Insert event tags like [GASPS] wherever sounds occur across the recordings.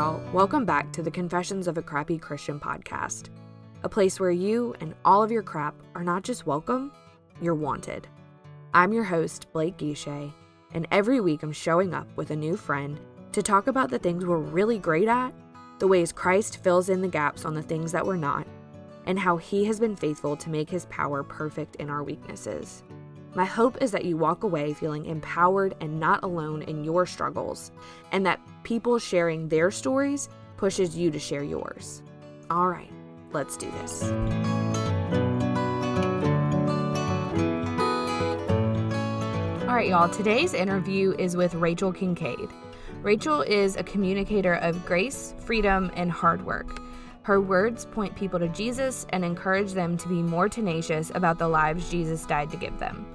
y'all. Welcome back to the Confessions of a Crappy Christian podcast, a place where you and all of your crap are not just welcome, you're wanted. I'm your host, Blake Guichet, and every week I'm showing up with a new friend to talk about the things we're really great at, the ways Christ fills in the gaps on the things that we're not, and how he has been faithful to make his power perfect in our weaknesses. My hope is that you walk away feeling empowered and not alone in your struggles, and that people sharing their stories pushes you to share yours. All right, let's do this. All right, y'all, today's interview is with Rachael Kincaid. Rachael is a communicator of grace, freedom, and hard work. Her words point people to Jesus and encourage them to be more tenacious about the lives Jesus died to give them.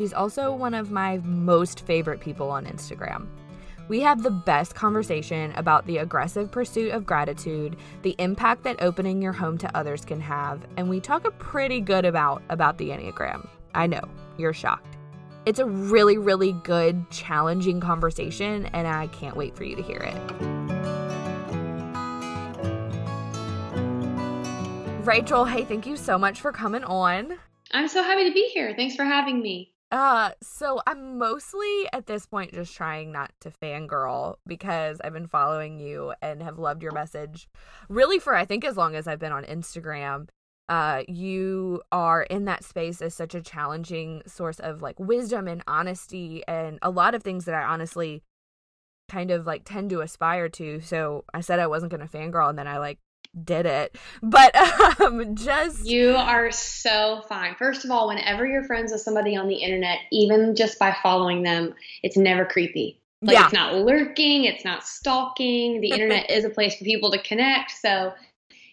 She's also one of my most favorite people on Instagram. We have the best conversation about the aggressive pursuit of gratitude, the impact that opening your home to others can have, and we talk a pretty good about about the Enneagram. I know, you're shocked. It's a really, really good, challenging conversation, and I can't wait for you to hear it. Rachael, hey, thank you so much for coming on. I'm so happy to be here. Thanks for having me. Uh, so I'm mostly at this point just trying not to fangirl because I've been following you and have loved your message really for I think as long as I've been on Instagram. Uh, you are in that space as such a challenging source of like wisdom and honesty and a lot of things that I honestly kind of like tend to aspire to. So I said I wasn't gonna fangirl and then I like did it. But [LAUGHS] um just You are so fine. First of all, whenever you're friends with somebody on the internet, even just by following them, it's never creepy. Like Yeah. it's not lurking, it's not stalking. The internet [LAUGHS] is a place for people to connect. So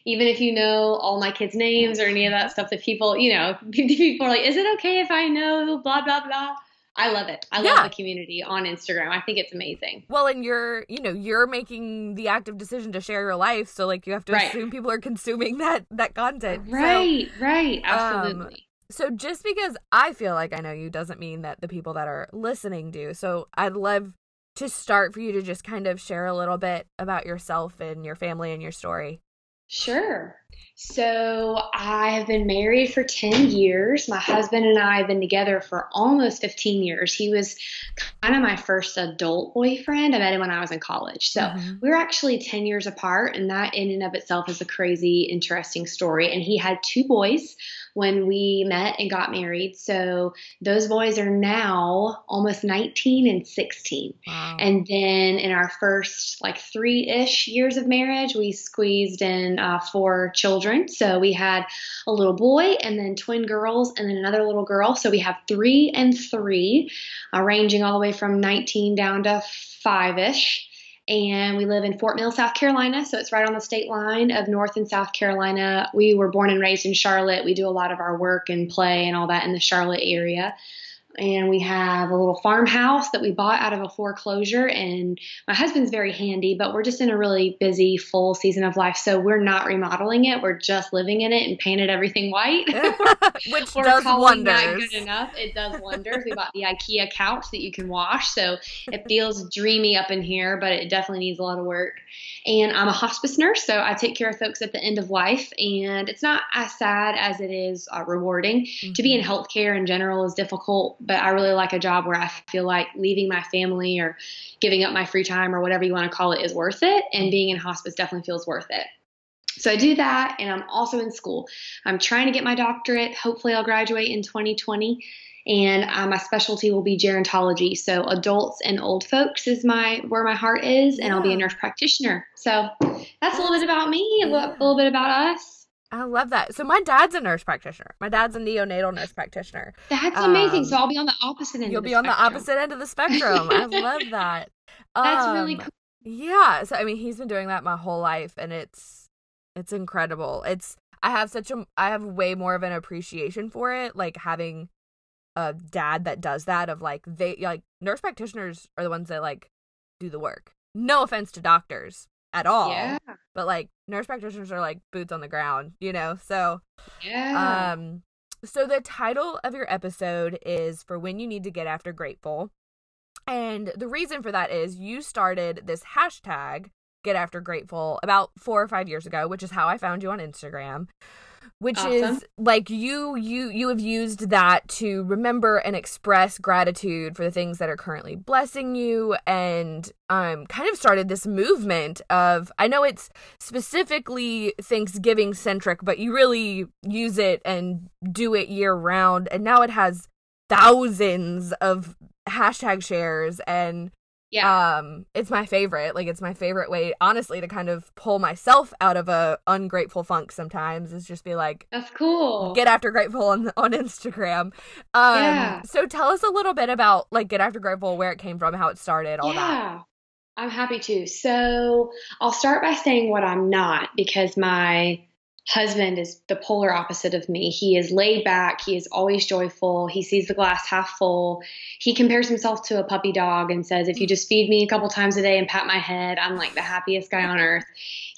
even if you know all my kids' names or any of that stuff that people, you know, [LAUGHS] people are like, is it okay if I know blah blah blah? I love it. I Yeah. love the community on Instagram. I think it's amazing. Well, and you're, you know, you're making the active decision to share your life, so like you have to Right. assume people are [LAUGHS] consuming that that content. So- Right, right, um, absolutely. So, just because I feel like I know you doesn't mean that the people that are listening do. So I'd love to start for you to just kind of share a little bit about yourself and your family and your story. Sure. So I have been married for 10 years. My husband and I have been together for almost 15 years. He was kind of my first adult boyfriend. I met him when I was in college. So Mhm. we were actually 10 years apart, and that in and of itself is a crazy, interesting story. And he had two boys when we met and got married. So those boys are now almost 19 and 16. Wow. And then in our first like three ish years of marriage, we squeezed in uh, four children. So we had a little boy and then twin girls and then another little girl. So we have three and three, uh, ranging all the way from 19 down to five ish. And we live in Fort Mill, South Carolina. So it's right on the state line of North and South Carolina. We were born and raised in Charlotte. We do a lot of our work and play and all that in the Charlotte area and we have a little farmhouse that we bought out of a foreclosure. And my husband's very handy but we're just in a really busy full season of life. So we're not remodeling it. We're just living in it and painted everything white. [LAUGHS] [LAUGHS] Which We're does wonders. good enough. It does [LAUGHS] wonders. We bought the ikea couch that you can wash. So it feels dreamy up in here but it definitely needs a lot of work. And i'm a hospice nurse so i take care of folks at the end of life. And it's not as sad as it is uh, rewarding. To be in Mm-hmm. healthcare in general is difficult, but I really like a job where I feel like leaving my family or giving up my free time or whatever you want to call it is worth it. And being in hospice definitely feels worth it. So I do that, and I'm also in school. I'm trying to get my doctorate. Hopefully, I'll graduate in 2020. And uh, my specialty will be gerontology. So adults and old folks is my where my heart is, and I'll be a nurse practitioner. So that's a little bit about me, a little, Yeah. a little bit about us. I love that. So my dad's a nurse practitioner. My dad's a neonatal nurse practitioner. That's amazing. Um, so I'll be on the opposite end. You'll of the be on the opposite end of the spectrum. I love [LAUGHS] that. That's really Um, cool. Yeah. So I mean, he's been doing that my whole life, and it's it's incredible. It's I have such a I have way more of an appreciation for it, like having a dad that does that. Of like they like nurse practitioners are the ones that like do the work. No offense to doctors at all, Yeah, but like nurse practitioners are like boots on the ground, you know. So yeah. um, so the title of your episode is for when you need to get after grateful. And the reason for that is you started this hashtag Get After Grateful about four or five years ago, which is how I found you on Instagram which awesome. is like you you you have used that to remember and express gratitude for the things that are currently blessing you and um kind of started this movement of I know it's specifically Thanksgiving centric but you really use it and do it year round and now it has thousands of hashtag shares and yeah um it's my favorite like it's my favorite way honestly to kind of pull myself out of a ungrateful funk sometimes is just be like that's cool get after grateful on on instagram um yeah. so tell us a little bit about like get after grateful where it came from how it started all that. yeah. that i'm happy to so i'll start by saying what i'm not because my husband is the polar opposite of me. He is laid back. He is always joyful. He sees the glass half full. He compares himself to a puppy dog and says, If you just feed me a couple times a day and pat my head, I'm like the happiest guy on earth.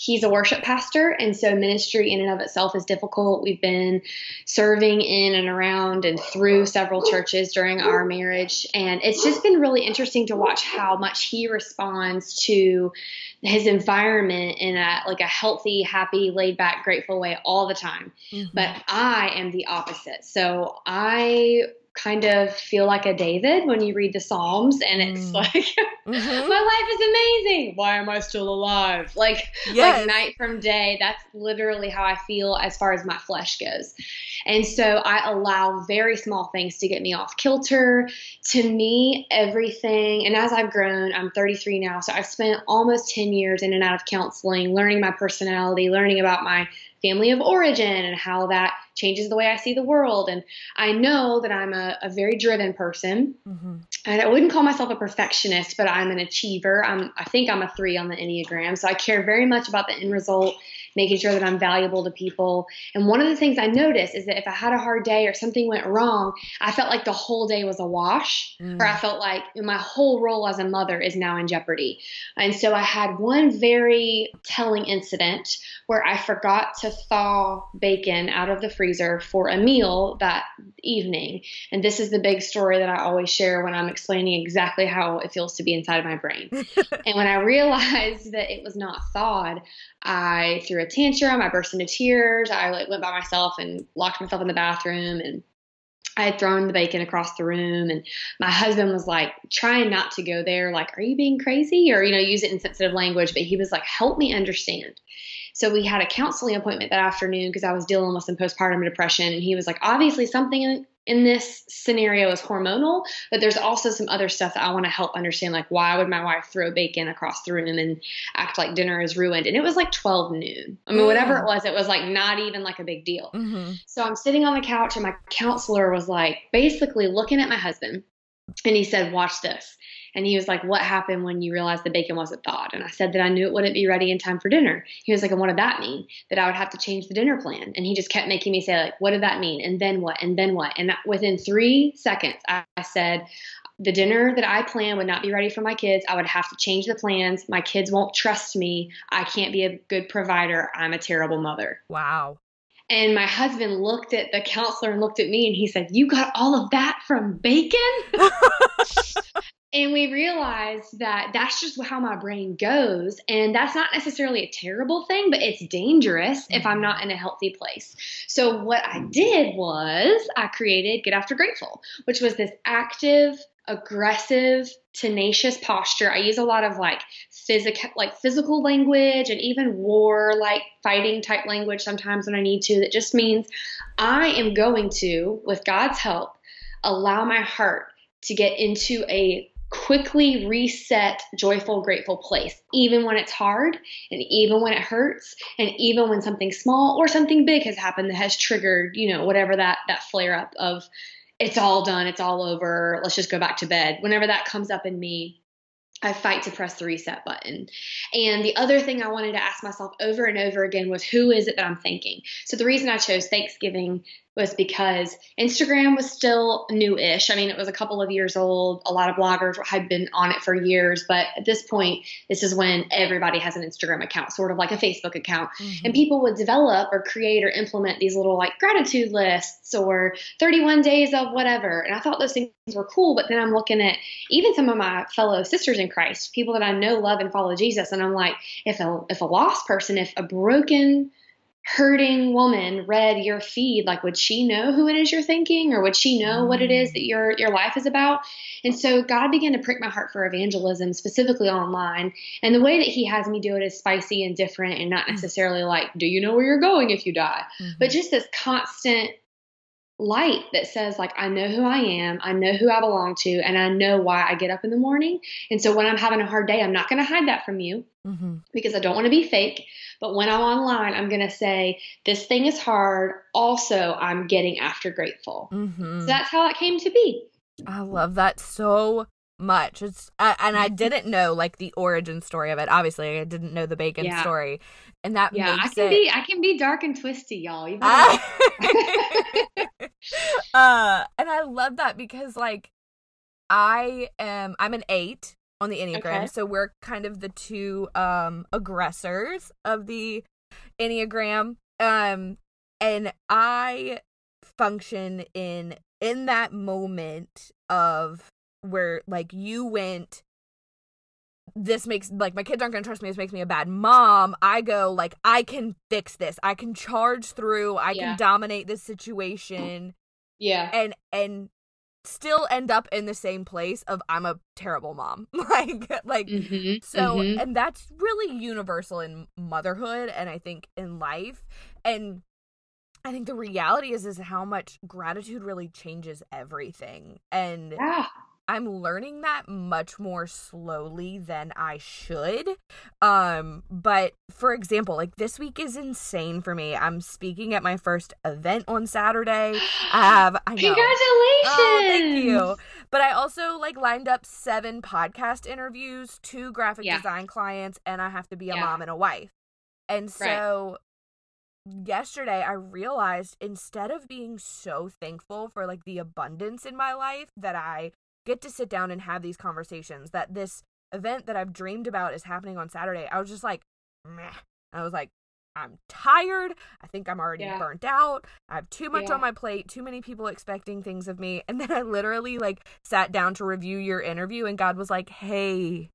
He's a worship pastor, and so ministry in and of itself is difficult. We've been serving in and around and through several churches during our marriage, and it's just been really interesting to watch how much he responds to his environment in a like a healthy, happy, laid back, grateful way all the time. Mm-hmm. But I am the opposite. So I kind of feel like a David when you read the Psalms, and it's mm. like, [LAUGHS] mm-hmm. my life is amazing. Why am I still alive? Like, yes. like night from day. That's literally how I feel as far as my flesh goes. And so I allow very small things to get me off kilter. To me, everything, and as I've grown, I'm 33 now, so I've spent almost 10 years in and out of counseling, learning my personality, learning about my family of origin and how that changes the way I see the world. And I know that I'm a, a very driven person. Mm-hmm. And I wouldn't call myself a perfectionist, but I'm an achiever. I'm, I think I'm a three on the Enneagram. So I care very much about the end result making sure that I'm valuable to people. And one of the things I noticed is that if I had a hard day or something went wrong, I felt like the whole day was a wash, mm. or I felt like my whole role as a mother is now in jeopardy. And so I had one very telling incident where I forgot to thaw bacon out of the freezer for a meal that evening. And this is the big story that I always share when I'm explaining exactly how it feels to be inside of my brain. [LAUGHS] and when I realized that it was not thawed, I threw a tantrum. I burst into tears. I like went by myself and locked myself in the bathroom and I had thrown the bacon across the room and my husband was like trying not to go there like are you being crazy or you know use it in sensitive language but he was like help me understand. So we had a counseling appointment that afternoon because I was dealing with some postpartum depression and he was like obviously something in this scenario is hormonal, but there's also some other stuff that I want to help understand. Like, why would my wife throw bacon across the room and act like dinner is ruined? And it was like 12 noon. I mean, whatever it was, it was like not even like a big deal. Mm-hmm. So I'm sitting on the couch, and my counselor was like basically looking at my husband, and he said, Watch this. And he was like, What happened when you realized the bacon wasn't thawed? And I said that I knew it wouldn't be ready in time for dinner. He was like, And what did that mean? That I would have to change the dinner plan. And he just kept making me say, like, what did that mean? And then what? And then what? And within three seconds, I, I said, the dinner that I plan would not be ready for my kids. I would have to change the plans. My kids won't trust me. I can't be a good provider. I'm a terrible mother. Wow. And my husband looked at the counselor and looked at me and he said, You got all of that from bacon? [LAUGHS] And we realized that that's just how my brain goes. And that's not necessarily a terrible thing, but it's dangerous if I'm not in a healthy place. So, what I did was I created Get After Grateful, which was this active, aggressive, tenacious posture. I use a lot of like physical like physical language and even war like fighting type language sometimes when I need to. That just means I am going to, with God's help, allow my heart to get into a quickly reset joyful grateful place even when it's hard and even when it hurts and even when something small or something big has happened that has triggered you know whatever that that flare up of it's all done it's all over let's just go back to bed whenever that comes up in me I fight to press the reset button. And the other thing I wanted to ask myself over and over again was who is it that I'm thanking? So the reason I chose Thanksgiving was because Instagram was still new-ish. I mean, it was a couple of years old. A lot of bloggers had been on it for years, but at this point, this is when everybody has an Instagram account, sort of like a Facebook account. Mm-hmm. And people would develop or create or implement these little like gratitude lists or 31 days of whatever. And I thought those things were cool, but then I'm looking at even some of my fellow sisters in Christ, people that I know love and follow Jesus, and I'm like, if a if a lost person, if a broken hurting woman read your feed, like would she know who it is you're thinking or would she know what it is that your your life is about? And so God began to prick my heart for evangelism, specifically online. And the way that he has me do it is spicy and different and not mm. necessarily like, do you know where you're going if you die? Mm-hmm. But just this constant light that says like I know who I am, I know who I belong to, and I know why I get up in the morning. And so when I'm having a hard day, I'm not going to hide that from you mm-hmm. because I don't want to be fake. But when I'm online, I'm going to say this thing is hard. Also, I'm getting after grateful. Mm-hmm. So that's how it came to be. I love that so much. It's uh, and I didn't know like the origin story of it. Obviously, I didn't know the bacon yeah. story, and that yeah, I can it... be I can be dark and twisty, y'all. You uh, [LAUGHS] uh, and I love that because like I am I'm an eight on the enneagram, okay. so we're kind of the two um aggressors of the enneagram. Um, and I function in in that moment of where like you went this makes like my kids aren't going to trust me this makes me a bad mom i go like i can fix this i can charge through i yeah. can dominate this situation yeah and and still end up in the same place of i'm a terrible mom [LAUGHS] like like mm-hmm, so mm-hmm. and that's really universal in motherhood and i think in life and I think the reality is is how much gratitude really changes everything. And yeah. I'm learning that much more slowly than I should. Um, but for example, like this week is insane for me. I'm speaking at my first event on Saturday. [GASPS] I have I know. Congratulations. Oh, thank you. But I also like lined up seven podcast interviews, two graphic yeah. design clients, and I have to be a yeah. mom and a wife. And so right. yesterday I realized instead of being so thankful for like the abundance in my life that I get to sit down and have these conversations that this event that I've dreamed about is happening on Saturday. I was just like, meh. I was like, I'm tired. I think I'm already yeah. burnt out. I have too much yeah. on my plate, too many people expecting things of me. And then I literally like sat down to review your interview and God was like, "Hey,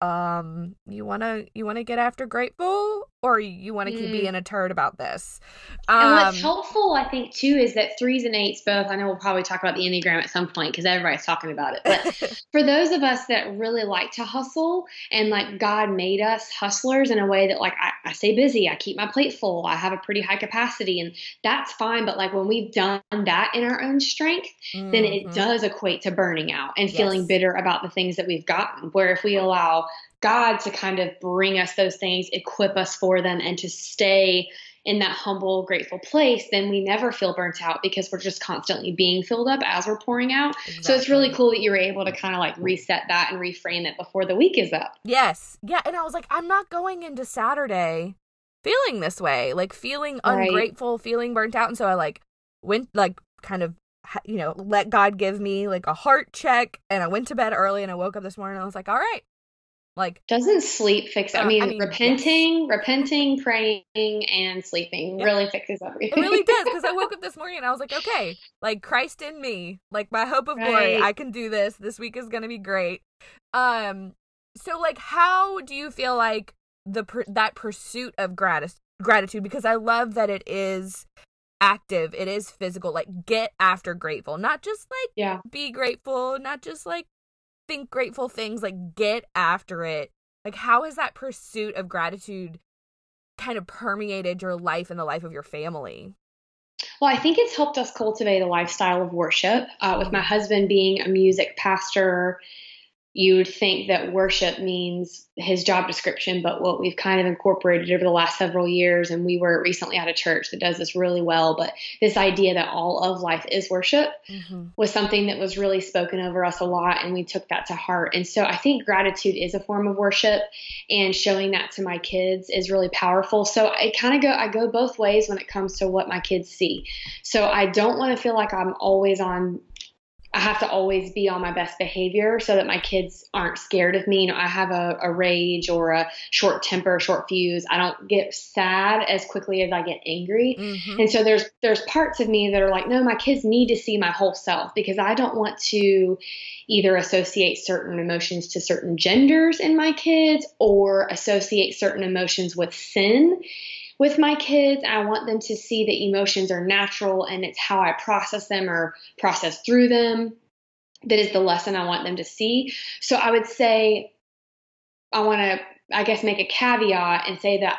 um you want to you want to get after grateful or you want to mm. keep being a turd about this um, and what's um, helpful i think too is that threes and eights both i know we'll probably talk about the enneagram at some point because everybody's talking about it but [LAUGHS] for those of us that really like to hustle and like god made us hustlers in a way that like I, I stay busy i keep my plate full i have a pretty high capacity and that's fine but like when we've done that in our own strength mm-hmm. then it mm-hmm. does equate to burning out and yes. feeling bitter about the things that we've gotten where if we allow God to kind of bring us those things, equip us for them, and to stay in that humble, grateful place, then we never feel burnt out because we're just constantly being filled up as we're pouring out. Exactly. So it's really cool that you were able to kind of like reset that and reframe it before the week is up. Yes. Yeah. And I was like, I'm not going into Saturday feeling this way, like feeling right. ungrateful, feeling burnt out. And so I like went, like, kind of you know, let God give me like a heart check. And I went to bed early and I woke up this morning and I was like, all right, like doesn't sleep fix uh, I, mean, I mean repenting, yes. repenting, praying and sleeping yeah. really fixes everything. It really does because I woke up [LAUGHS] this morning and I was like, okay, like Christ in me, like my hope of right. glory, I can do this. This week is going to be great. Um so like how do you feel like the that pursuit of gratitude gratitude because I love that it is active it is physical like get after grateful not just like yeah be grateful not just like think grateful things, like get after it. Like, how has that pursuit of gratitude kind of permeated your life and the life of your family? Well, I think it's helped us cultivate a lifestyle of worship. Uh, with my husband being a music pastor, you would think that worship means his job description, but what we've kind of incorporated over the last several years, and we were recently at a church that does this really well, but this idea that all of life is worship mm-hmm. was something that was really spoken over us a lot, and we took that to heart. And so I think gratitude is a form of worship, and showing that to my kids is really powerful. So I kind of go, I go both ways when it comes to what my kids see. So I don't want to feel like I'm always on I have to always be on my best behavior so that my kids aren't scared of me. You know, I have a, a rage or a short temper, short fuse. I don't get sad as quickly as I get angry. Mm-hmm. And so there's there's parts of me that are like, no, my kids need to see my whole self because I don't want to either associate certain emotions to certain genders in my kids or associate certain emotions with sin with my kids, I want them to see that emotions are natural and it's how I process them or process through them. That is the lesson I want them to see. So I would say, I want to, I guess, make a caveat and say that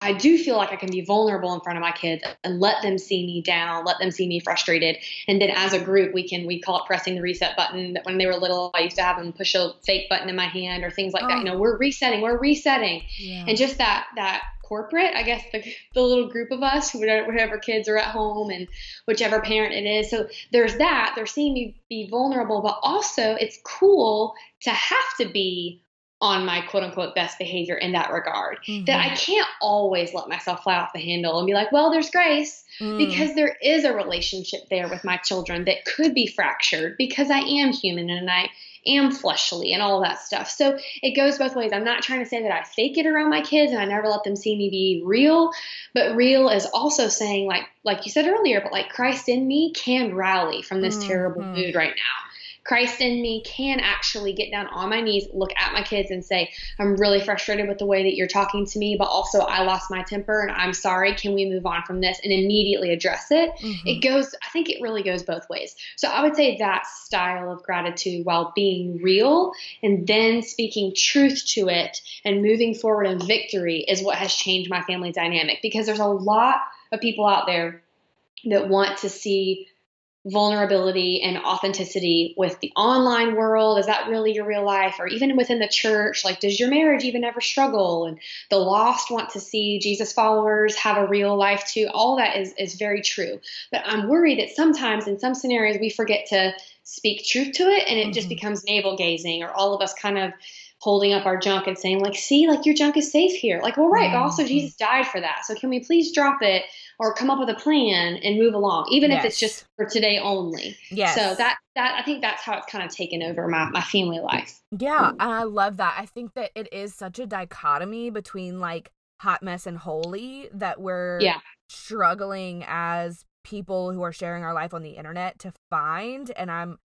I do feel like I can be vulnerable in front of my kids and let them see me down, let them see me frustrated. And then as a group, we can, we call it pressing the reset button. That when they were little, I used to have them push a fake button in my hand or things like oh. that. You know, we're resetting, we're resetting. Yeah. And just that, that corporate, I guess the, the little group of us, whatever kids are at home and whichever parent it is. So there's that. They're seeing me be vulnerable, but also it's cool to have to be on my quote unquote best behavior in that regard. Mm-hmm. That I can't always let myself fly off the handle and be like, well, there's grace mm. because there is a relationship there with my children that could be fractured because I am human and I am fleshly and all that stuff. So it goes both ways. I'm not trying to say that I fake it around my kids and I never let them see me be real, but real is also saying like like you said earlier, but like Christ in me can rally from this mm-hmm. terrible mood right now. Christ in me can actually get down on my knees, look at my kids, and say, I'm really frustrated with the way that you're talking to me, but also I lost my temper and I'm sorry. Can we move on from this and immediately address it? Mm-hmm. It goes, I think it really goes both ways. So I would say that style of gratitude while being real and then speaking truth to it and moving forward in victory is what has changed my family dynamic because there's a lot of people out there that want to see vulnerability and authenticity with the online world? Is that really your real life? Or even within the church, like, does your marriage even ever struggle? And the lost want to see Jesus followers have a real life too. All that is, is very true. But I'm worried that sometimes in some scenarios we forget to speak truth to it and it mm-hmm. just becomes navel gazing or all of us kind of holding up our junk and saying like see like your junk is safe here like well right mm-hmm. also jesus died for that so can we please drop it or come up with a plan and move along, even yes. if it's just for today only. Yeah. So that that I think that's how it's kind of taken over my my family life. Yeah, mm. and I love that. I think that it is such a dichotomy between like hot mess and holy that we're yeah. struggling as people who are sharing our life on the internet to find and I'm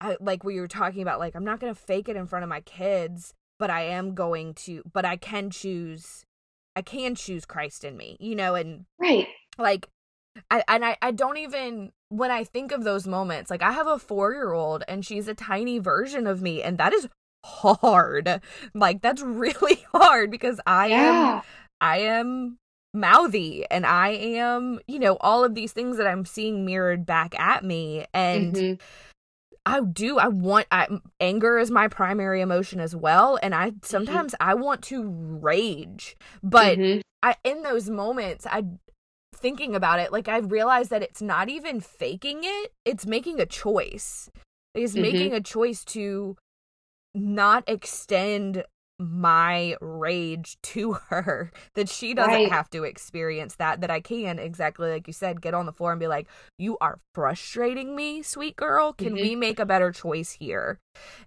I, like we were talking about like I'm not going to fake it in front of my kids but I am going to but I can choose I can choose Christ in me, you know, and right like I, and I, I don't even when I think of those moments, like I have a four year old and she's a tiny version of me, and that is hard. Like that's [LAUGHS] really hard because I yeah. am I am mouthy and I am, you know, all of these things that I'm seeing mirrored back at me. And mm-hmm. I do, I want I, anger is my primary emotion as well. And I mm-hmm. sometimes mm-hmm. I want to rage. But mm-hmm. I in those moments I thinking about it, like I realized that it's not even faking it, it's making a choice. It's mm-hmm. making a choice to not extend my rage to [LAUGHS] her that she doesn't right. have to experience that that I can exactly like you said get on the floor and be like you are frustrating me sweet girl can mm-hmm. we make a better choice here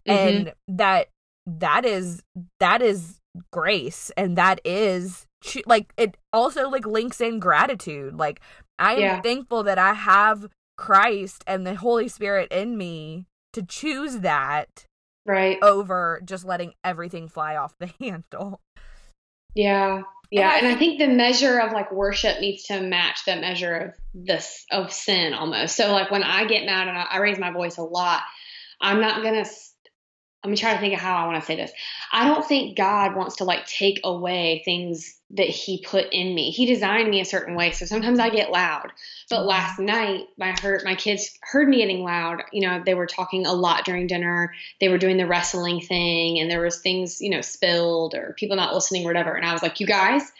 mm-hmm. and that that is that is grace and that is like it also like links in gratitude. Like i am yeah. thankful that i have christ and the holy spirit in me to choose that right. over just letting everything fly off the [LAUGHS] handle. Yeah. Yeah and I, think the measure of like worship needs to match the measure of this of sin almost. So like when i get mad and I, I raise my voice a lot i'm not gonna let me try to think of how I want to say this. I don't think God wants to like take away things that He put in me. He designed me a certain way, so sometimes I get loud. But mm-hmm. last night, my heard my kids heard me getting loud. You know, they were talking a lot during dinner. They were doing the wrestling thing, and there was things you know spilled or people not listening or whatever. And I was like, you guys.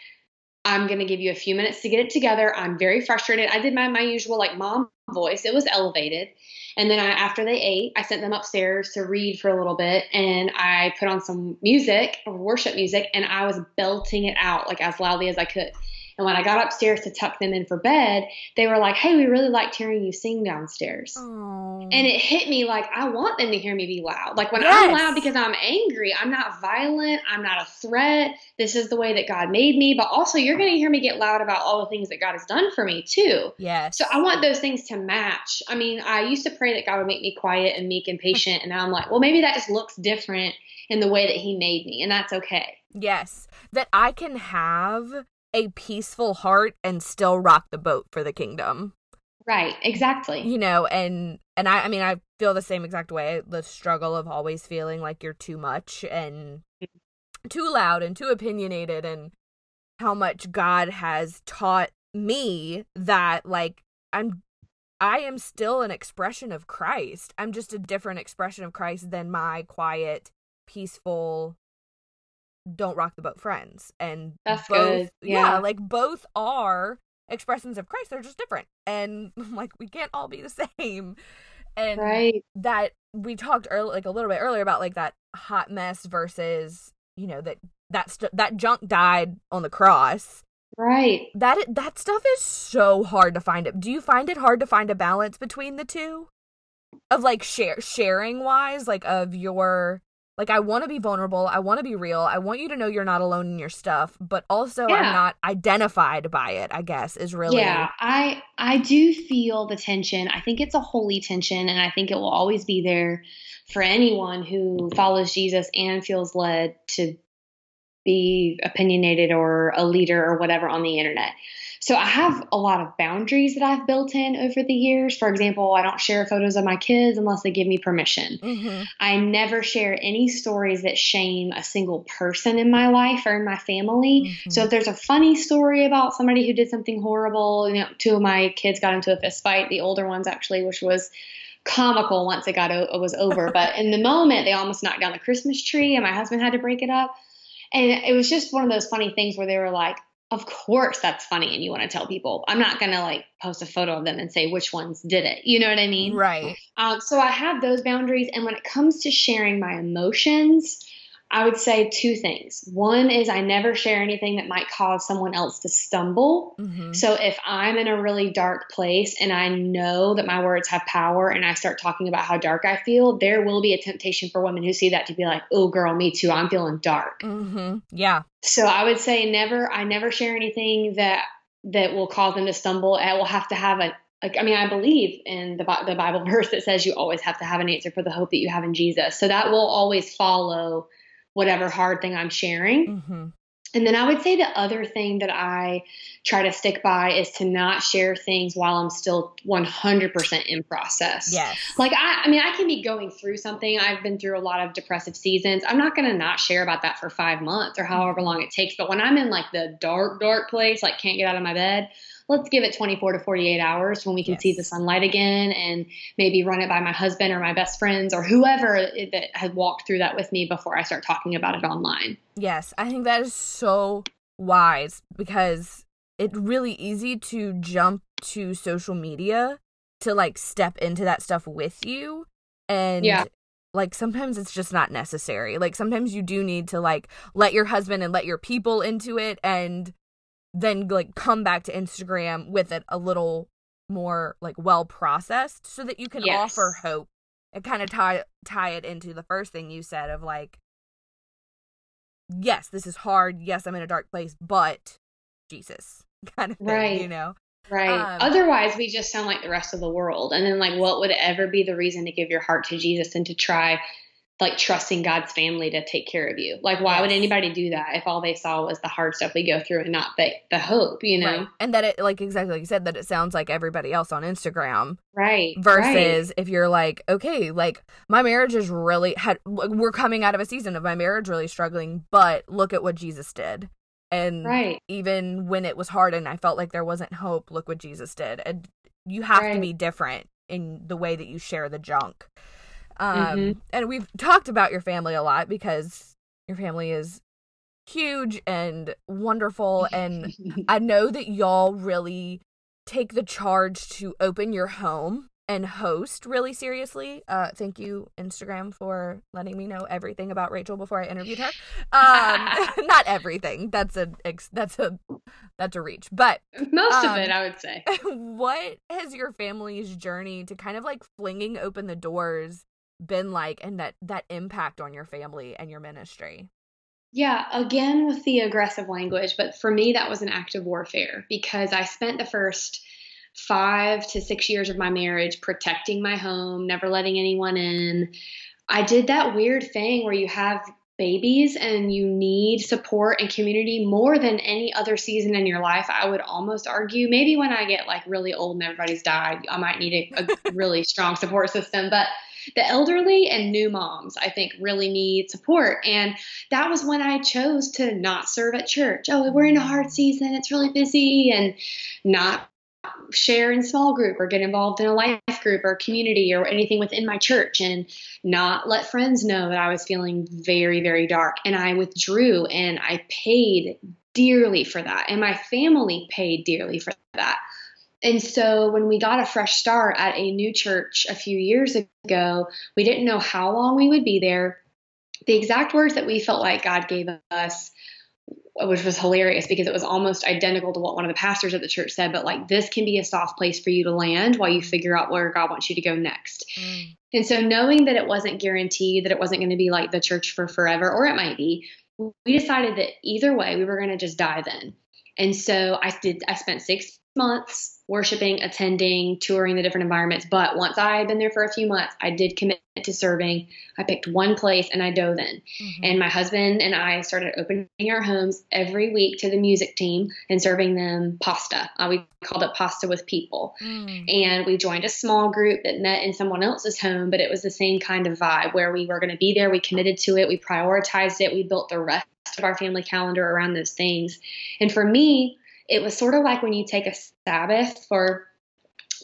I'm going to give you a few minutes to get it together. I'm very frustrated. I did my, my usual like mom voice. It was elevated. And then I, after they ate, I sent them upstairs to read for a little bit and I put on some music, worship music, and I was belting it out like as loudly as I could. And when I got upstairs to tuck them in for bed, they were like, Hey, we really liked hearing you sing downstairs. Aww. And it hit me like, I want them to hear me be loud. Like when yes. I'm loud because I'm angry, I'm not violent, I'm not a threat. This is the way that God made me. But also, you're going to hear me get loud about all the things that God has done for me, too. Yes. So I want those things to match. I mean, I used to pray that God would make me quiet and meek and patient. And now I'm like, well, maybe that just looks different in the way that He made me. And that's okay. Yes. That I can have a peaceful heart and still rock the boat for the kingdom. Right, exactly. You know, and and I I mean I feel the same exact way, the struggle of always feeling like you're too much and mm-hmm. too loud and too opinionated and how much God has taught me that like I'm I am still an expression of Christ. I'm just a different expression of Christ than my quiet, peaceful, don't rock the boat friends. And that's both, good yeah. yeah. like both are expressions of christ they're just different. And [LAUGHS] like we can't all be the same. And right. that we talked earlier like a little bit earlier about like that hot mess versus you know that that st- that junk died on the cross. Right. That that stuff is so hard to find. It do you find it hard to find a balance between the two? Of like share sharing wise like of your like I want to be vulnerable, I want to be real. I want you to know you're not alone in your stuff, but also yeah. I'm not identified by it, I guess is really Yeah, I I do feel the tension. I think it's a holy tension and I think it will always be there for anyone who follows Jesus and feels led to be opinionated or a leader or whatever on the internet. So I have a lot of boundaries that I've built in over the years. For example, I don't share photos of my kids unless they give me permission. Mm-hmm. I never share any stories that shame a single person in my life or in my family. Mm-hmm. So if there's a funny story about somebody who did something horrible, you know, two of my kids got into a fist fight, the older ones actually, which was comical once it got o- was over. [LAUGHS] but in the moment, they almost knocked down the Christmas tree, and my husband had to break it up. And it was just one of those funny things where they were like, of course that's funny and you want to tell people. I'm not going to like post a photo of them and say which ones did it. You know what I mean? Right. Um, so I have those boundaries. And when it comes to sharing my emotions, I would say two things. One is I never share anything that might cause someone else to stumble. Mm-hmm. So if I'm in a really dark place and I know that my words have power and I start talking about how dark I feel, there will be a temptation for women who see that to be like, oh, girl, me too. I'm feeling dark. Mm-hmm. Yeah. So I would say never, I never share anything that that will cause them to stumble. I will have to have a like I mean I believe in the the Bible [LAUGHS] verse that says you always have to have an answer for the hope that you have in Jesus. So that will always follow whatever hard thing I'm sharing. Mm-hmm. And then I would say the other thing that I try to stick by is to not share things while I'm still 100% in process. Yes. Like, I, I mean, I can be going through something. I've been through a lot of depressive seasons. I'm not going to not share about that for five months or however long it takes. But when I'm in like the dark, dark place, like can't get out of my bed, let's give it 24 to 48 hours when we can yes. see the sunlight again and maybe run it by my husband or my best friends or whoever that has walked through that with me before I start talking about it online. Yes, I think that is so wise because it's really easy to jump to social media to like step into that stuff with you and yeah like sometimes it's just not necessary like sometimes you do need to like let your husband and let your people into it and then like come back to Instagram with it a little more like well processed so that you can yes. offer hope and kind of tie tie it into the first thing you said of like yes this is hard yes i'm in a dark place but jesus [LAUGHS] kind of thing right. you know right um, otherwise we just sound like the rest of the world and then like what would ever be the reason to give your heart to jesus and to try like trusting God's family to take care of you. Like, why yes. would anybody do that if all they saw was the hard stuff we go through and not the the hope, you know? Right. And that it, like exactly like you said, that it sounds like everybody else on Instagram, right? Versus right. if you're like, okay, like my marriage is really had we're coming out of a season of my marriage really struggling, but look at what Jesus did. And right. even when it was hard and I felt like there wasn't hope, look what Jesus did. And you have right. to be different in the way that you share the junk. Um, mm-hmm. And we've talked about your family a lot because your family is huge and wonderful. And [LAUGHS] I know that y'all really take the charge to open your home and host really seriously. Uh, thank you, Instagram, for letting me know everything about Rachael before I interviewed her. Um, [LAUGHS] [LAUGHS] not everything. That's a that's a that's a reach, but most um, of it, I would say. What has your family's journey to kind of like flinging open the doors been like, and that that impact on your family and your ministry? Yeah, again with the aggressive language, but for me that was an act of warfare because I spent the first five to six years of my marriage protecting my home, never letting anyone in. I did that weird thing where you have babies and you need support and community more than any other season in your life. I would almost argue maybe when I get like really old and everybody's died, I might need a, a [LAUGHS] really strong support system. But the elderly and new moms, I think, really need support. And that was when I chose to not serve at church. Oh, we're in a hard season, it's really busy, and not share in small group or get involved in a life group or community or anything within my church and not let friends know that I was feeling very, very dark. And I withdrew and I paid dearly for that. And my family paid dearly for that. And so when we got a fresh start at a new church a few years ago, we didn't know how long we would be there. The exact words that we felt like God gave us which was hilarious because it was almost identical to what one of the pastors at the church said, but like this can be a soft place for you to land while you figure out where God wants you to go next. Mm. And so knowing that it wasn't guaranteed that it wasn't going to be like the church for forever, or it might be, we decided that either way we were going to just dive in. And so I did I spent six months worshiping, attending, touring the different environments. But once I had been there for a few months, I did commit to serving. I picked one place and I dove in. Mm-hmm. And my husband and I started opening our homes every week to the music team and serving them pasta. Uh, we called it Pasta with People. Mm. And we joined a small group that met in someone else's home, but it was the same kind of vibe where we were going to be there. We committed to it, we prioritized it, we built the rest of our family calendar around those things. And for me, it was sort of like when you take a Sabbath for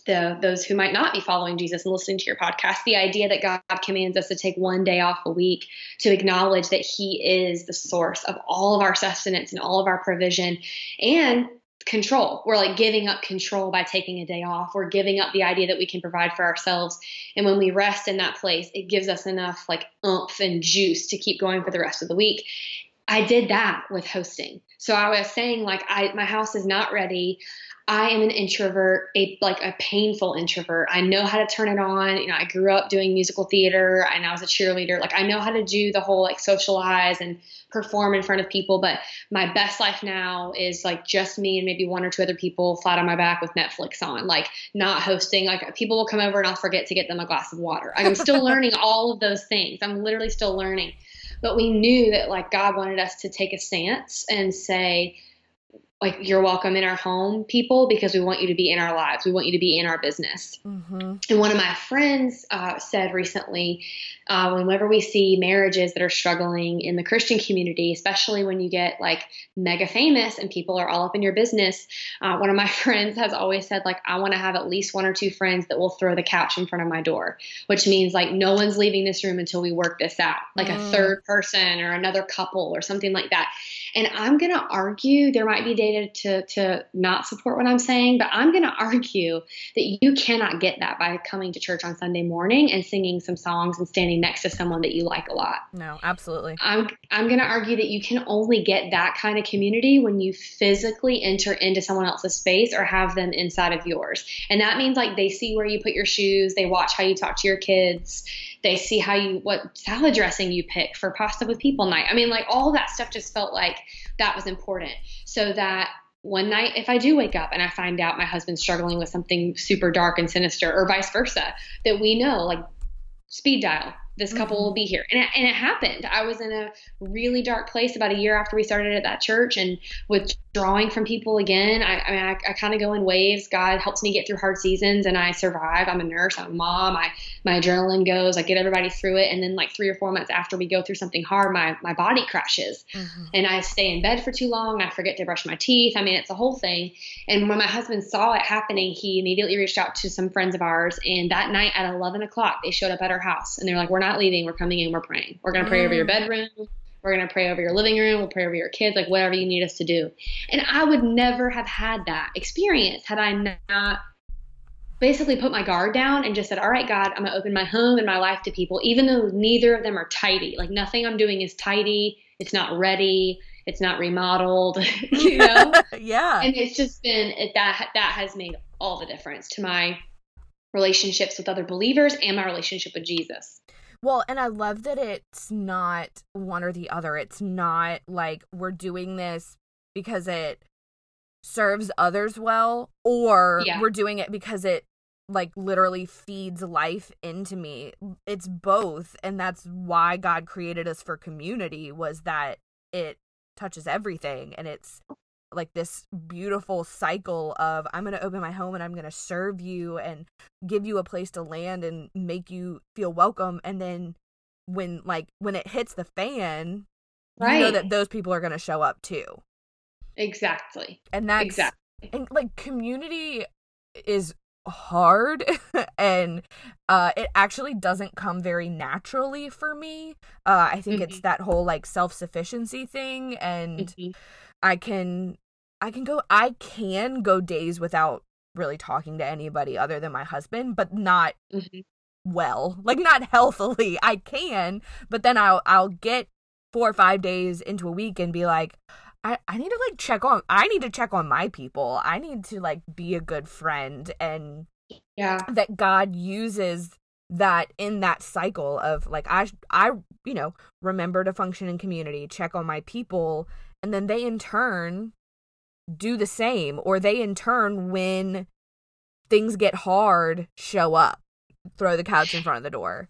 the those who might not be following Jesus and listening to your podcast, the idea that God commands us to take one day off a week to acknowledge that He is the source of all of our sustenance and all of our provision and control. We're like giving up control by taking a day off. We're giving up the idea that we can provide for ourselves. And when we rest in that place, it gives us enough like oomph and juice to keep going for the rest of the week. I did that with hosting. So I was saying like I my house is not ready. I am an introvert, a like a painful introvert. I know how to turn it on. You know, I grew up doing musical theater and I was a cheerleader. Like I know how to do the whole like socialize and perform in front of people, but my best life now is like just me and maybe one or two other people flat on my back with Netflix on, like not hosting. Like people will come over and I'll forget to get them a glass of water. I'm still [LAUGHS] learning all of those things. I'm literally still learning. But we knew that like God wanted us to take a stance and say, like you're welcome in our home people because we want you to be in our lives we want you to be in our business mm-hmm. and one of my friends uh, said recently uh, whenever we see marriages that are struggling in the christian community especially when you get like mega famous and people are all up in your business uh, one of my [LAUGHS] friends has always said like i want to have at least one or two friends that will throw the couch in front of my door which means like no one's leaving this room until we work this out like mm. a third person or another couple or something like that and I'm going to argue, there might be data to, to not support what I'm saying, but I'm going to argue that you cannot get that by coming to church on Sunday morning and singing some songs and standing next to someone that you like a lot. No, absolutely. I'm, I'm going to argue that you can only get that kind of community when you physically enter into someone else's space or have them inside of yours. And that means like they see where you put your shoes, they watch how you talk to your kids they see how you what salad dressing you pick for pasta with people night. I mean, like all that stuff just felt like that was important. So that one night, if I do wake up and I find out my husband's struggling with something super dark and sinister, or vice versa, that we know, like speed dial, this couple mm-hmm. will be here. And it, and it happened. I was in a really dark place about a year after we started at that church and withdrawing from people again. I, I mean, I, I kind of go in waves. God helps me get through hard seasons and I survive. I'm a nurse. I'm a mom. I, my adrenaline goes. I get everybody through it. And then like three or four months after we go through something hard, my, my body crashes mm-hmm. and I stay in bed for too long. I forget to brush my teeth. I mean, it's a whole thing. And when my husband saw it happening, he immediately reached out to some friends of ours. And that night at 11 o'clock, they showed up at our house and they're like, we're not leaving. We're coming in. We're praying. We're going to pray over your mm. bedroom. We're going to pray over your living room. We'll pray over your kids, like whatever you need us to do. And I would never have had that experience had I not basically put my guard down and just said, All right, God, I'm going to open my home and my life to people, even though neither of them are tidy. Like nothing I'm doing is tidy. It's not ready. It's not remodeled, [LAUGHS] you [LAUGHS] know? yeah. And it's just been it, that, that has made all the difference to my relationships with other believers and my relationship with Jesus. Well, and I love that it's not one or the other. It's not like we're doing this because it serves others well or yeah. we're doing it because it like literally feeds life into me. It's both and that's why God created us for community was that it touches everything and it's like this beautiful cycle of I'm going to open my home and I'm going to serve you and give you a place to land and make you feel welcome and then when like when it hits the fan right. you know that those people are going to show up too. Exactly. And that's exactly. And like community is hard [LAUGHS] and uh it actually doesn't come very naturally for me. Uh I think mm-hmm. it's that whole like self-sufficiency thing and mm-hmm. I can I can go I can go days without really talking to anybody other than my husband, but not mm-hmm. well. [LAUGHS] Like not healthily. I can, but then I'll I'll get 4 or 5 days into a week and be like I, I need to like check on I need to check on my people. I need to like be a good friend and yeah. That God uses that in that cycle of like I I you know remember to function in community, check on my people and then they in turn do the same or they in turn when things get hard show up throw the couch in front of the door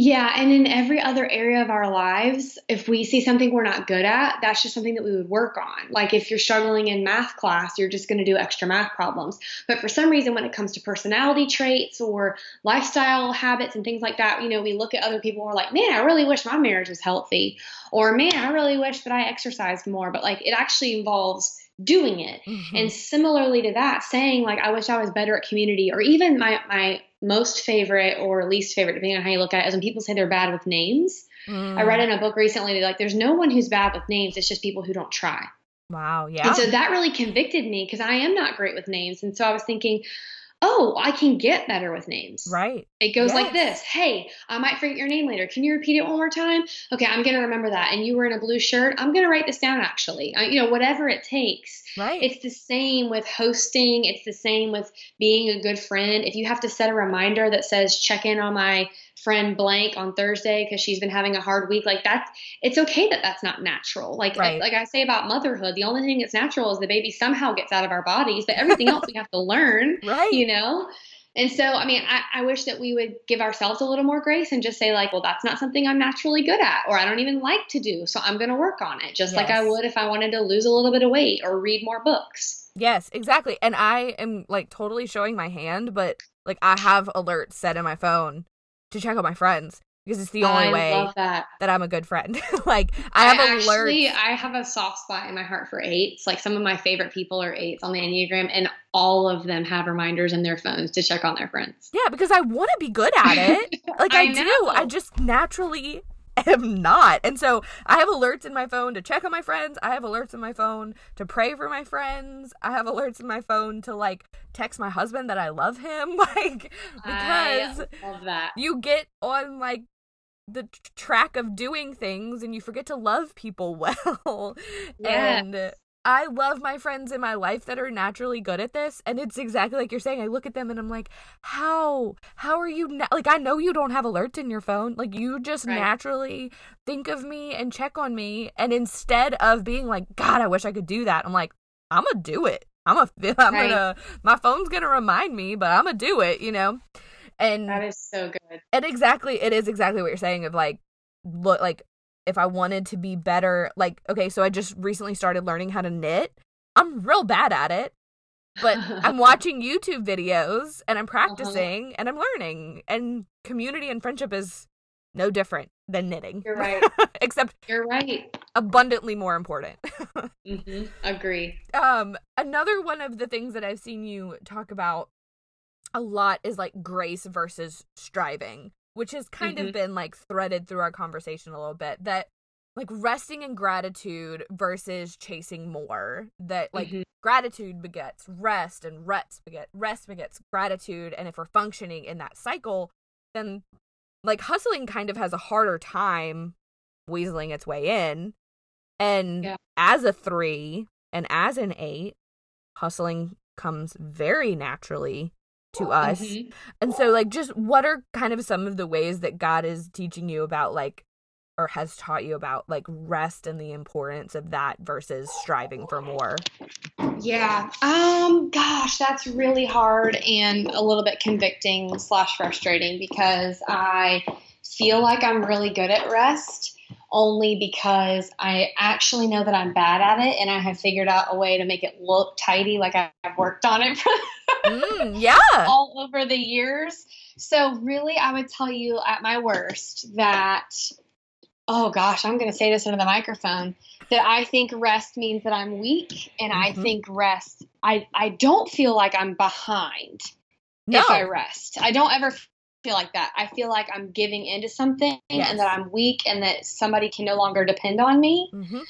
yeah, and in every other area of our lives, if we see something we're not good at, that's just something that we would work on. Like if you're struggling in math class, you're just going to do extra math problems. But for some reason, when it comes to personality traits or lifestyle habits and things like that, you know, we look at other people and we're like, man, I really wish my marriage was healthy. Or man, I really wish that I exercised more. But like it actually involves doing it. Mm-hmm. And similarly to that, saying like I wish I was better at community or even my my most favorite or least favorite, depending on how you look at it, is when people say they're bad with names. Mm. I read in a book recently like there's no one who's bad with names, it's just people who don't try. Wow, yeah. And so that really convicted me because I am not great with names. And so I was thinking, oh, I can get better with names. Right. It goes yes. like this Hey, I might forget your name later. Can you repeat it one more time? Okay, I'm going to remember that. And you were in a blue shirt. I'm going to write this down actually. Uh, you know, whatever it takes. Right. It's the same with hosting, it's the same with being a good friend. If you have to set a reminder that says, check in on my friend blank on Thursday because she's been having a hard week. Like that's it's okay that that's not natural. Like right. like I say about motherhood, the only thing that's natural is the baby somehow gets out of our bodies, but everything else we have to learn. [LAUGHS] Right. You know. And so, I mean, I, I wish that we would give ourselves a little more grace and just say, like, well, that's not something I'm naturally good at, or I don't even like to do. So I'm going to work on it, just yes. like I would if I wanted to lose a little bit of weight or read more books. Yes, exactly. And I am like totally showing my hand, but like I have alerts set in my phone to check on my friends because it's the only I way that. that. I'm a good friend. [LAUGHS] like I have I alerts. Actually, I have a soft spot in my heart for eights. Like some of my favorite people are eights on the Enneagram, and all of them have reminders in their phones to check on their friends. Yeah, because I want to be good at it. [LAUGHS] Like I, I do. I just naturally am not. And so I have alerts in my phone to check on my friends. I have alerts in my phone to pray for my friends. I have alerts in my phone to like text my husband that I love him. [LAUGHS] Like because you get on like the track of doing things and you forget to love people [LAUGHS] well. Yes. And I love my friends in my life that are naturally good at this. And it's exactly like you're saying. I look at them and I'm like, how? How are you? Na-? Like, I know you don't have alerts in your phone. Like, you just right. naturally think of me and check on me. And instead of being like, God, I wish I could do that, I'm like, I'm going to do it. I'm a, [LAUGHS] I'm right. gonna, my phone's gonna remind me, but I'm gonna do it, you know? And that is so good. And exactly, it is exactly what you're saying of like, look, like if I wanted to be better, like, okay, so I just recently started learning how to knit. I'm real bad at it, but I'm [LAUGHS] watching YouTube videos and I'm uh-huh. practicing uh-huh. and I'm learning. And community and friendship is no different than knitting. You're right. [LAUGHS] Except you're right. Abundantly more important. [LAUGHS] mm-hmm. Agree. Um, another one of the things that I've seen you talk about a lot is like grace versus striving, which has kind mm-hmm. of been like threaded through our conversation a little bit. That like resting in gratitude versus chasing more. That like mm-hmm. gratitude begets rest and rest beget rest begets gratitude. And if we're functioning in that cycle, then like hustling kind of has a harder time weaseling its way in. And yeah. as a three and as an eight, hustling comes very naturally to us. Mm-hmm. And so like just what are kind of some of the ways that God is teaching you about like or has taught you about like rest and the importance of that versus striving for more? Yeah. Um gosh, that's really hard and a little bit convicting slash frustrating because I feel like I'm really good at rest only because I actually know that I'm bad at it and I have figured out a way to make it look tidy like I've worked on it [LAUGHS] mm, yeah all over the years. So really I would tell you at my worst that oh gosh, I'm going to say this into the microphone that I think rest means that I'm weak and mm-hmm. I think rest I I don't feel like I'm behind no. if I rest. I don't ever feel like that. I feel like I'm giving into something yes. and that I'm weak and that somebody can no longer depend on me. Mm-hmm.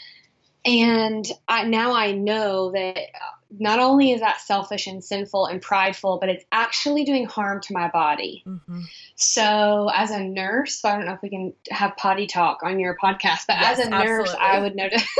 And I, now I know that not only is that selfish and sinful and prideful, but it's actually doing harm to my body. Mm-hmm. So, as a nurse, I don't know if we can have potty talk on your podcast, but yes, as a nurse, absolutely. I would notice. [LAUGHS]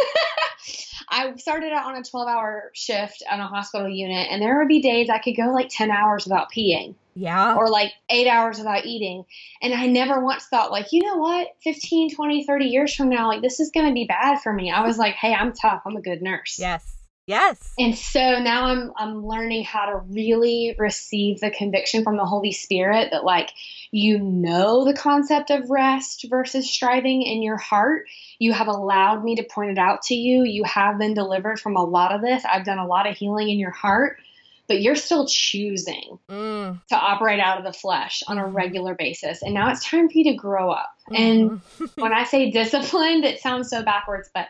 I started out on a 12 hour shift on a hospital unit, and there would be days I could go like 10 hours without peeing. Yeah. Or like eight hours without eating. And I never once thought, like, you know what, 15, 20, 30 years from now, like, this is going to be bad for me. I was like, hey, I'm tough. I'm a good nurse. Yes. Yes. And so now I'm I'm learning how to really receive the conviction from the Holy Spirit that like you know the concept of rest versus striving in your heart. You have allowed me to point it out to you. You have been delivered from a lot of this. I've done a lot of healing in your heart but you're still choosing mm. to operate out of the flesh on a mm-hmm. regular basis. And now it's time for you to grow up. Mm. And mm-hmm. [LAUGHS] when I say disciplined, it sounds so backwards, but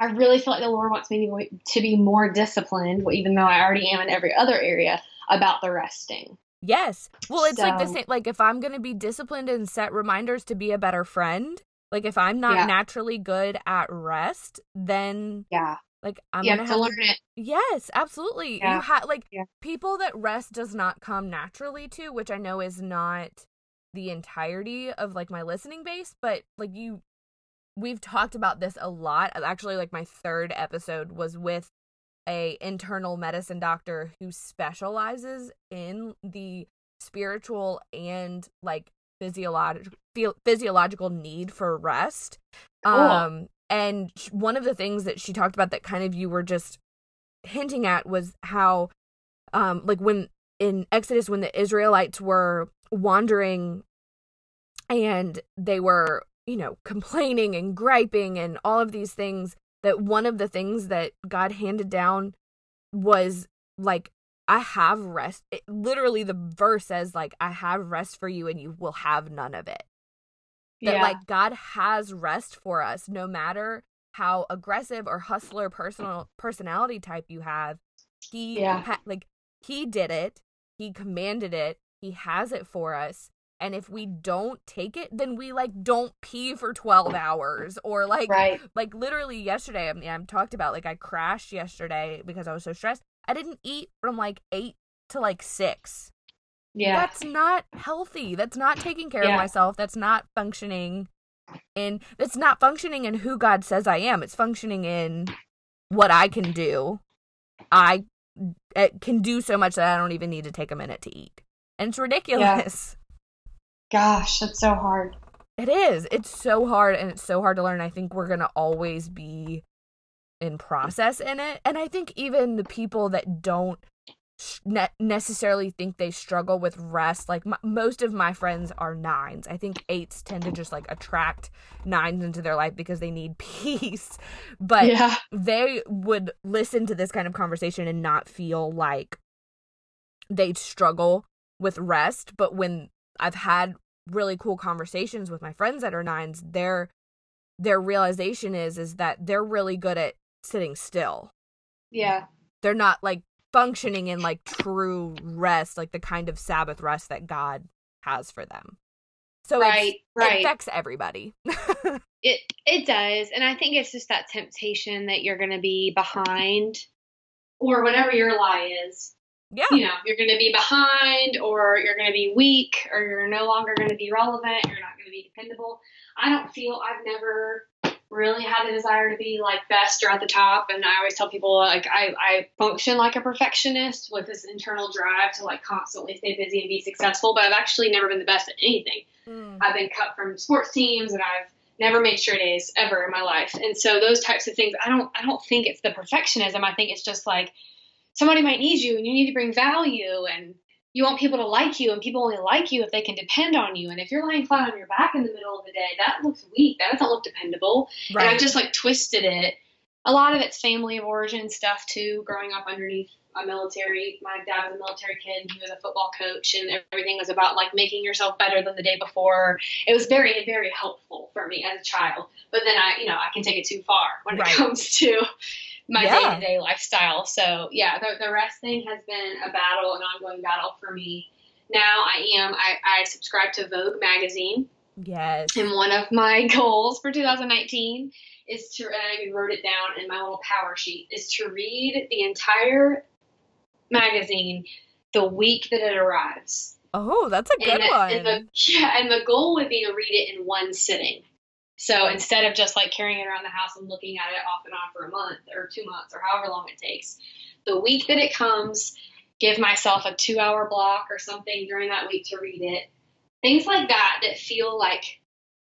I really feel like the Lord wants me to be more disciplined, even though I already am in every other area, about the resting. Yes. Well, it's so, like the same. Like if I'm going to be disciplined and set reminders to be a better friend, like if I'm not yeah. naturally good at rest, then yeah, like I'm you gonna have to learn it. Yes, absolutely. Yeah. You have like yeah. people that rest does not come naturally to, which I know is not the entirety of like my listening base, but like you we've talked about this a lot. Actually, like my third episode was with a internal medicine doctor who specializes in the spiritual and like physiological physiological need for rest. Cool. Um and one of the things that she talked about that kind of you were just hinting at was how um like when in Exodus when the Israelites were wandering and they were, you know, complaining and griping and all of these things that one of the things that God handed down was like I have rest. It, literally the verse says like I have rest for you and you will have none of it that yeah. like God has rest for us no matter how aggressive or hustler personal personality type you have. He yeah. ha- like he did it. He commanded it. He has it for us. And if we don't take it, then we like don't pee for 12 hours or like right. like literally yesterday I mean i'm talked about like I crashed yesterday because I was so stressed. I didn't eat from like 8 to like 6 yeah. That's not healthy. That's not taking care yeah. of myself. That's not functioning in it's not functioning in who God says I am. It's functioning in what I can do. I eh, can do so much that I don't even need to take a minute to eat. And it's ridiculous. Yeah. Gosh, that's so hard. It is. It's so hard and it's so hard to learn. I think we're going to always be in process in it. And I think even the people that don't ne- necessarily think they struggle with rest. Like m- most of my friends are nines. I think eights tend to just like attract nines into their life because they need [LAUGHS] peace. But Yeah. they would listen to this kind of conversation and not feel like they struggle with rest. But when I've had really cool conversations with my friends that are nines, their their realization is is that they're really good at sitting still. Yeah. They're not like functioning in like true rest, like the kind of Sabbath rest that God has for them. So Right, right. it affects everybody. [LAUGHS] It it does, and I think it's just that temptation that you're going to be behind, or whatever your lie is. Yeah. You know, you're going to be behind, or you're going to be weak, or you're no longer going to be relevant. You're not going to be dependable. I don't feel I've never really had the desire to be like best or at the top, and I always tell people like I I function like a perfectionist with this internal drive to like constantly stay busy and be successful, but I've actually never been the best at anything. Mm. I've been cut from sports teams and I've never made straight A's ever in my life. And so those types of things, I don't I don't think it's the perfectionism. I think it's just like somebody might need you and you need to bring value and you want people to like you and people only like you if they can depend on you. And if you're lying flat on your back in the middle of the day, that looks weak. That doesn't look dependable. And I've just like twisted it. A lot of it's family of origin stuff too, growing up underneath a military. My dad was a military kid and he was a football coach and everything was about like making yourself better than the day before. It was very, very helpful for me as a child. But then I, you know, I can take it too far when Right. it comes to my day to day lifestyle. So yeah, the, the rest thing has been a battle, an ongoing battle for me. Now I am, I, I subscribe to Vogue magazine. yes. And one of my [LAUGHS] goals for 2019 is to, and I even wrote it down in my little power sheet, is to read the entire magazine the week that it arrives. Oh, that's a good and, one. And the, [LAUGHS] yeah, and the goal would be to read it in one sitting. So instead of just like carrying it around the house and looking at it off and on for a month or two months or however long it takes, the week that it comes, give myself a two hour block or something during that week to read it. Things like that that feel like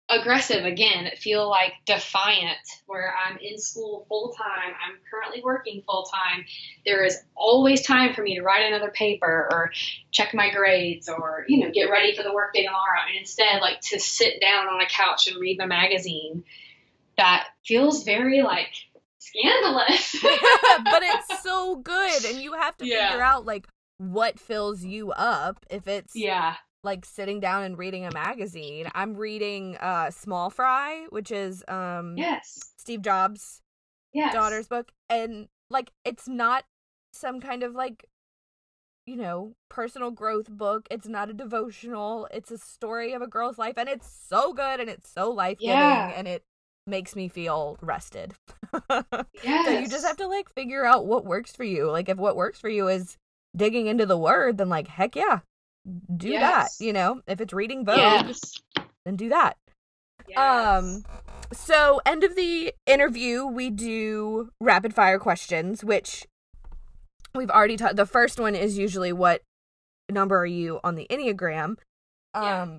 aggressive again, feel like defiant, where I'm in school full time, I'm currently working full time. There is always time for me to write another paper or check my grades or, you know, get ready for the workday tomorrow. And instead, like to sit down on a couch and read my magazine, that feels very like scandalous. [LAUGHS] but it's so good and you have to Yeah. figure out like what fills you up if it's yeah. Like sitting down and reading a magazine. I'm reading uh Small Fry, which is um Yes. Steve Jobs' Yes. daughter's book and like it's not some kind of like you know, personal growth book. It's not a devotional. It's a story of a girl's life and it's so good and it's so life-giving Yeah. and it makes me feel rested. Yes. [LAUGHS] So you just have to like figure out what works for you. Like if what works for you is digging into the word, then like heck yeah. Do Yes. that, you know? If it's reading Vogue, Yes. then do that. yes. Um so end of the interview we do rapid fire questions which we've already taught the first one is usually what number are you on the Enneagram? Um Yeah.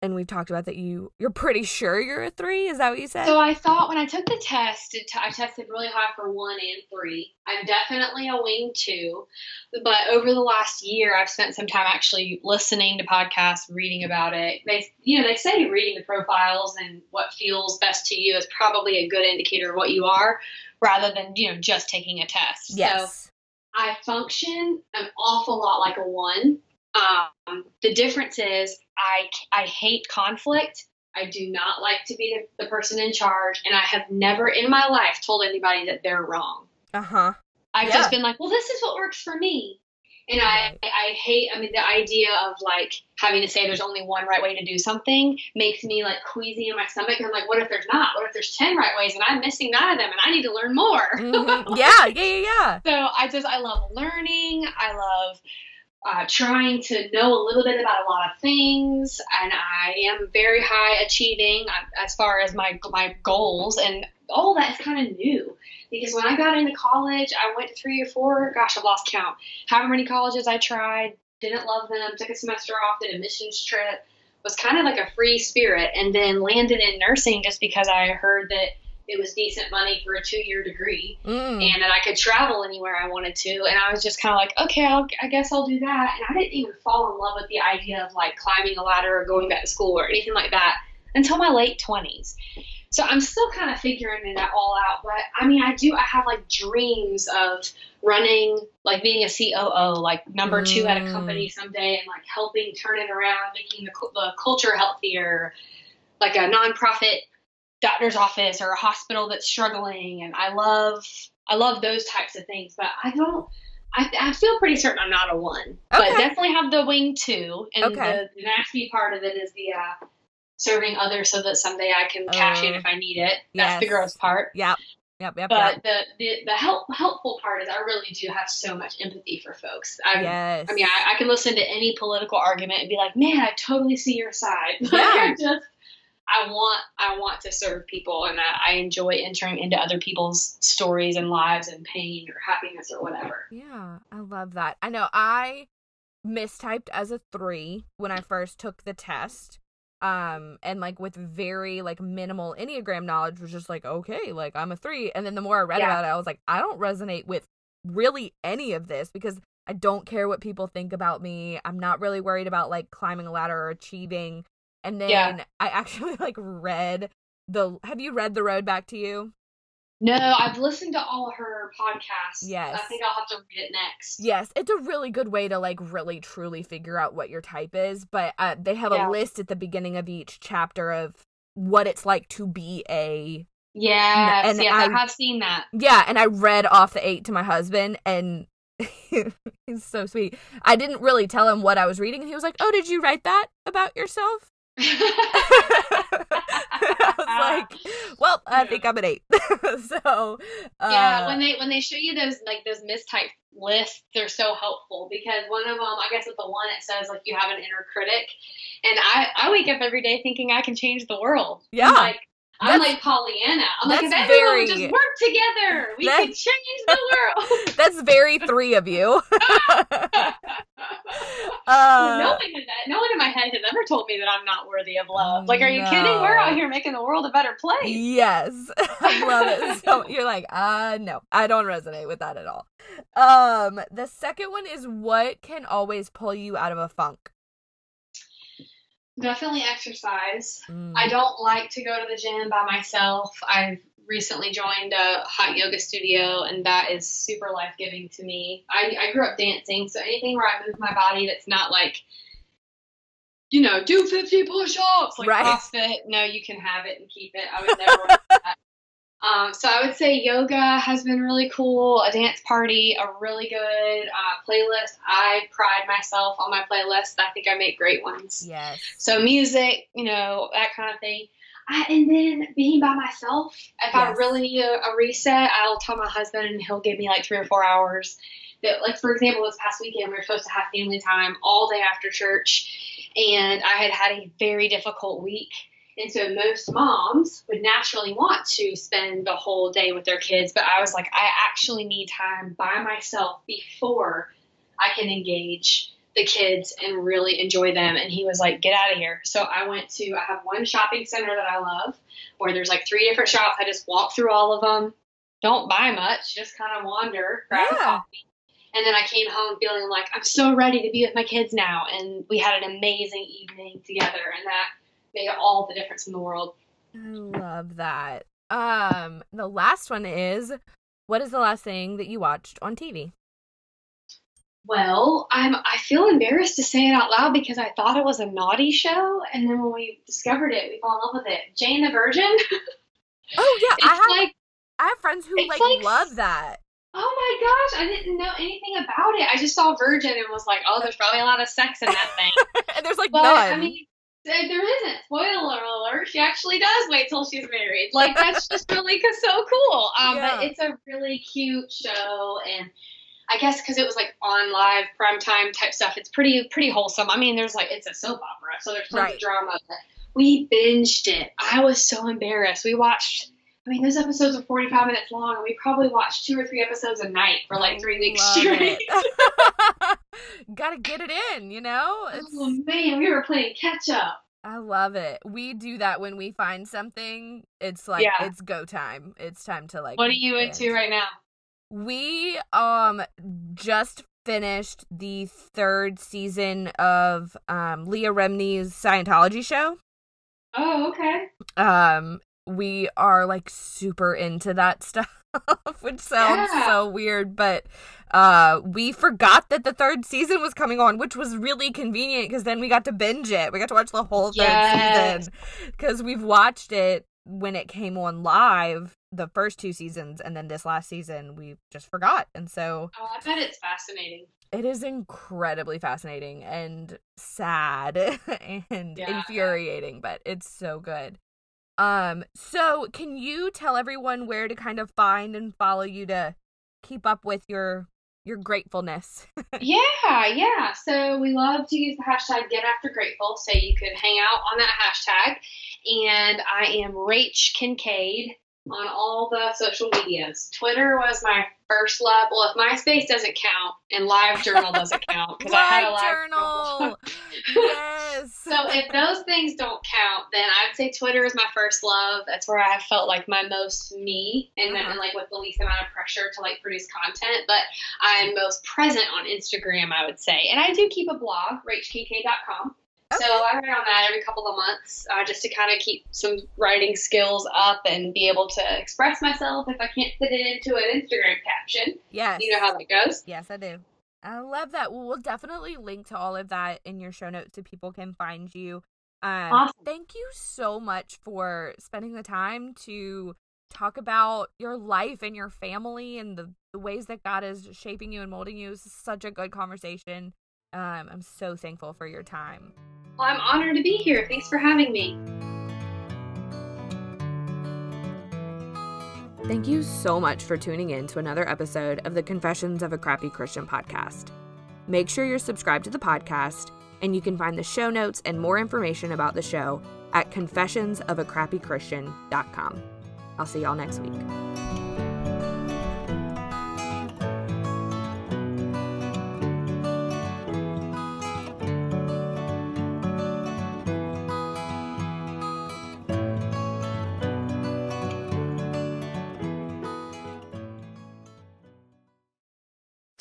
And we've talked about that you you're pretty sure you're a 3, is that what you said? So I thought when I took the test, it t- I tested really high for one and three. I'm definitely a wing two, but over the last year, I've spent some time actually listening to podcasts, reading about it. They, you know, they say reading the profiles and what feels best to you is probably a good indicator of what you are, rather than you know just taking a test. So yes. I function an awful lot like a one. Um, the difference is I I hate conflict. I do not like to be the, the person in charge, and I have never in my life told anybody that they're wrong. Uh-huh. I've Yeah. just been like, well, this is what works for me. And I, I hate, I mean, the idea of like having to say there's only one right way to do something makes me like queasy in my stomach. And I'm like, what if there's not? What if there's 10 right ways and I'm missing nine of them and I need to learn more? Mhm. Yeah, yeah, yeah, yeah. [LAUGHS] So I just I love learning. I love uh, trying to know a little bit about a lot of things, and I am very high achieving uh, as far as my my goals, and all that is kind of new. Because when I got into college, I went to three or four. Gosh, I've lost count. However many colleges I tried, didn't love them. Took a semester off, did a missions trip. Was kind of like a free spirit, and then landed in nursing just because I heard that it was decent money for a two year degree Mm. and that I could travel anywhere I wanted to. And I was just kind of like, okay, I'll, I guess I'll do that. And I didn't even fall in love with the idea of like climbing a ladder or going back to school or anything like that until my late 20s. So I'm still kind of figuring it all out. But I mean, I do, I have like dreams of running, like being a COO, like number two at a Mm. company someday and like helping turn it around, making the, the culture healthier, like a nonprofit doctor's office or a hospital that's struggling and I love I love those types of things but I don't I, I feel pretty certain I'm not a one but definitely have the wing two and Okay. the, the nasty part of it is the uh, serving others so that someday I can cash in Oh. if I need it that's the gross part Yep. Yep. Yep. but yep. the, the the help helpful part is I really do have so much empathy for folks I Yes. I mean I, I can listen to any political argument and be like man I totally see your side [LAUGHS] Yeah. Just I want I want to serve people and I, I enjoy entering into other people's stories and lives and pain or happiness or whatever. Yeah, I love that. I know I mistyped as a three when I first took the test. Um, and like with very like minimal Enneagram knowledge was just like, okay, like I'm a three. And then the more I read Yeah. about it, I was like, I don't resonate with really any of this because I don't care what people think about me. I'm not really worried about like climbing a ladder or achieving. And then Yeah. I [LAUGHS] actually like read the have you read The Road Back to You? No, I've listened to all her podcasts. Yes. I think I'll have to read it next. Yes, it's a really good way to like really truly figure out what your type is. But uh, they have Yeah. a list at the beginning of each chapter of what it's like to be a yeah, And yes, I, I- have seen that. yeah. And I read off the eight to my husband, and [LAUGHS] he's so sweet. I didn't really tell him what I was reading, and he was like, "Oh, did you write that about yourself?" I was like, "Well, I think I'm an eight. [LAUGHS] so [LAUGHS] uh, yeah, when they when they show you those like those mistyped lists, they're so helpful because one of them, I guess, with the one it says like you have an inner critic, and I I wake up every day thinking I can change the world. Yeah. I'm like I'm That's- like Pollyanna. I'm like if everyone very- just work together, we could change the world. [LAUGHS] that's very three of you. [LAUGHS] no uh, one in that, no one in my head has ever told me that I'm not worthy of love. Like, are you kidding? We're out here making the world a better place. Yes, [LAUGHS] I love it. So you're like, uh, no, I don't resonate with that at all. Um, the second one is what can always pull you out of a funk. Definitely exercise. Mm. I don't like to go to the gym by myself. I've recently joined a hot yoga studio, and that is super life giving to me. I, I grew up dancing, so anything where I move my body that's not like, you know, do 50 push ups, like Right. CrossFit, no, you can have it and keep it. I would never want [LAUGHS] that. Um, so I would say yoga has been really cool. A dance party, a really good uh, playlist. I pride myself on my playlist. I think I make great ones. yes. So music, you know, that kind of thing. I, and then being by myself. If I really need a, a reset, I'll tell my husband, and he'll give me like three or four hours. That, like for example, this past weekend we were supposed to have family time all day after church, and I had had a very difficult week. And so most moms would naturally want to spend the whole day with their kids, but I was like, I actually need time by myself before I can engage the kids and really enjoy them. And he was like, get out of here. So I went to, I have one shopping center that I love where there's like three different shops. I just walk through all of them. Don't buy much, just kind of wander, grab a Yeah. coffee. And then I came home feeling like I'm so ready to be with my kids now. And we had an amazing evening together. And that made all the difference in the world. I love that. Um, the last one is what is the last thing that you watched on TV? Well, I'm I feel embarrassed to say it out loud because I thought it was a naughty show, and then when we discovered it, we fell in love with it. Jane the Virgin. Oh yeah, [LAUGHS] I have like, I have friends who like, like- love that. oh my gosh, I didn't know anything about it. I just saw Virgin and was like, oh, there's probably a lot of sex in that thing. [LAUGHS] and there's like But none. I mean, there isn't. Spoiler alert: she actually does wait till she's married. Like that's just really so cool. Um, Yeah. but it's a really cute show, and I guess because it was like on live primetime type stuff, it's pretty pretty wholesome. I mean, there's like it's a soap opera, so there's tons Right. of drama. But we binged it. I was so embarrassed. We watched. I mean, those episodes are 45 minutes long, and we probably watched two or three episodes a night for like three weeks straight. [LAUGHS] it. [LAUGHS] Gotta get it in, you know? It's, Oh man, we were playing catch up. I love it. We do that when we find something. It's like Yeah. it's go time. It's time to like What are you binge. into right now? We um just finished the third season of um Leah Remini's Scientology show. Oh, okay. Um we are like super into that [LAUGHS] stuff, [LAUGHS] which sounds Yeah. so weird, but uh we forgot that the third season was coming on, which was really convenient because then we got to binge it. We got to watch the whole third Yes. season because we've watched it when it came on live the first two seasons and then this last season we just forgot and so Oh, I bet it's fascinating. it is incredibly fascinating and sad [LAUGHS] and Yeah. infuriating but it's so good um so can you tell everyone where to kind of find and follow you to keep up with your your gratefulness [LAUGHS] yeah, yeah. So we love to use the hashtag Get After Grateful, so you could hang out on that hashtag. And I am Rach Kincaid on all the social medias. Twitter was my first love. Well, if MySpace doesn't count and LiveJournal doesn't count because I had a Live live journal [LAUGHS] yes So if those things don't count, then I'd say Twitter is my first love. That's where I felt like my most me and, Uh-huh. and like with the least amount of pressure to like produce content. But I'm most present on Instagram, I would say. And I do keep a blog, rachkk.com. So I write on that every couple of months uh, just to kind of keep some writing skills up and be able to express myself if I can't fit it into an Instagram caption. yes You know how that goes. Yes, I do. I love that. Well, we'll definitely link to all of that in your show notes so people can find you. Um, Awesome. Thank you so much for spending the time to talk about your life and your family and the, the ways that God is shaping you and molding you. This is such a good conversation. Um, I'm so thankful for your time. Well, I'm honored to be here. Thanks for having me. Thank you so much for tuning in to another episode of the Confessions of a Crappy Christian podcast. Make sure you're subscribed to the podcast, and you can find the show notes and more information about the show at confessionsofacrappychristian.com. I'll see y'all next week.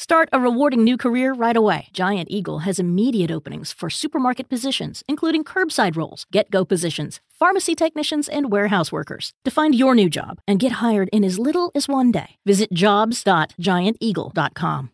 Start a rewarding new career right away. Giant Eagle has immediate openings for supermarket positions, including curbside roles, GetGo positions, pharmacy technicians, and warehouse workers. To find your new job and get hired in as little as one day, visit jobs.gianteagle.com.